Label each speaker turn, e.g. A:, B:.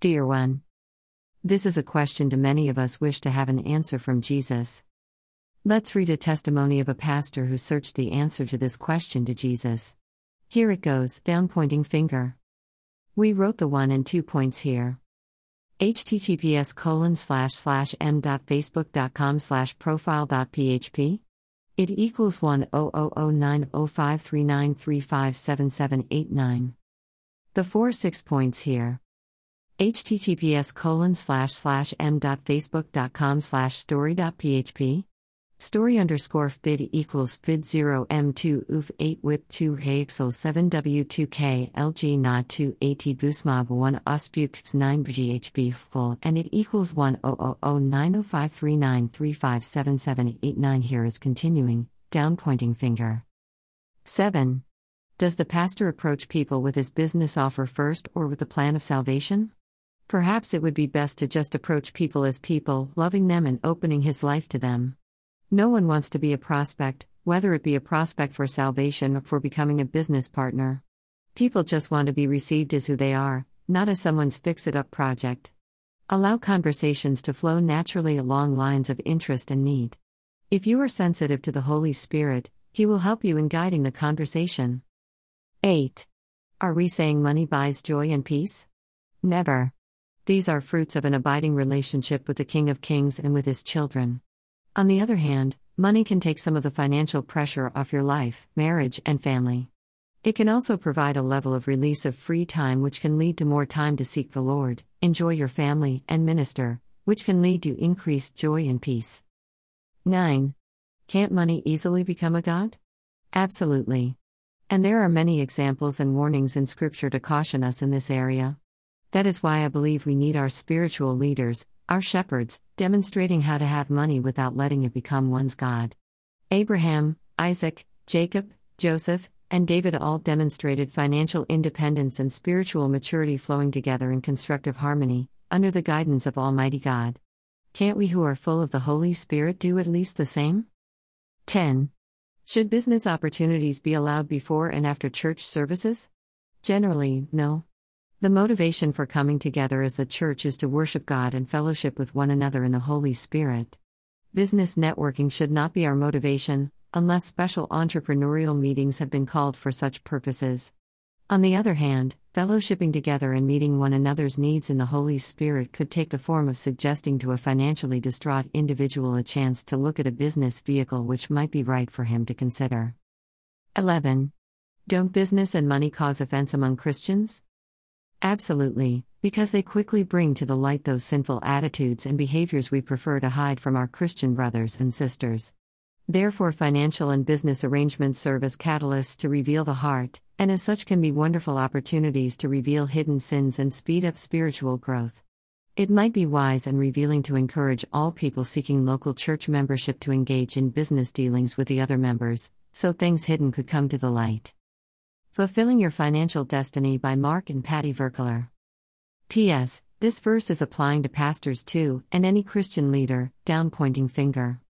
A: Dear one, this is a question to many of us wish to have an answer from Jesus. Let's read a testimony of a pastor who searched the answer to this question to Jesus. Here it goes, down pointing finger. We wrote the one and two points here. https colon slash slash m.facebook.com slash profile.php it equals 100090539357789. The four six points here. Https colon slash slash m.facebook.com slash story.php Story underscore fbid equals fbid 0 m2 oof 8 whip 2 haxel 7 w2k lg na 2 at busmov 1 ospukts 9 ghb full and it equals 100905393577789 here is continuing, down pointing finger. 7. Does the pastor approach people with his business offer first or with the plan of salvation? Perhaps it would be best to just approach people as people, loving them and opening his life to them. No one wants to be a prospect, whether it be a prospect for salvation or for becoming a business partner. People just want to be received as who they are, not as someone's fix it up project. Allow conversations to flow naturally along lines of interest and need. If you are sensitive to the Holy Spirit, He will help you in guiding the conversation. 8. Are we saying money buys joy and peace? Never. These are fruits of an abiding relationship with the King of Kings and with His children. On the other hand, money can take some of the financial pressure off your life, marriage, and family. It can also provide a level of release of free time which can lead to more time to seek the Lord, enjoy your family, and minister, which can lead to increased joy and peace. 9. Can't money easily become a God? Absolutely. And there are many examples and warnings in Scripture to caution us in this area. That is why I believe we need our spiritual leaders, our shepherds, demonstrating how to have money without letting it become one's God. Abraham, Isaac, Jacob, Joseph, and David all demonstrated financial independence and spiritual maturity flowing together in constructive harmony, under the guidance of Almighty God. Can't we who are full of the Holy Spirit do at least the same? 10. Should business opportunities be allowed before and after church services? Generally, no. The motivation for coming together as the church is to worship God and fellowship with one another in the Holy Spirit. Business networking should not be our motivation, unless special entrepreneurial meetings have been called for such purposes. On the other hand, fellowshipping together and meeting one another's needs in the Holy Spirit could take the form of suggesting to a financially distraught individual a chance to look at a business vehicle which might be right for him to consider. 11. Don't business and money cause offense among Christians? Absolutely, because they quickly bring to the light those sinful attitudes and behaviors we prefer to hide from our Christian brothers and sisters. Therefore, financial and business arrangements serve as catalysts to reveal the heart, and as such can be wonderful opportunities to reveal hidden sins and speed up spiritual growth. It might be wise and revealing to encourage all people seeking local church membership to engage in business dealings with the other members, so things hidden could come to the light. Fulfilling Your Financial Destiny by Mark and Patty Virkler. P.S. This verse is applying to pastors too, and any Christian leader, down pointing finger.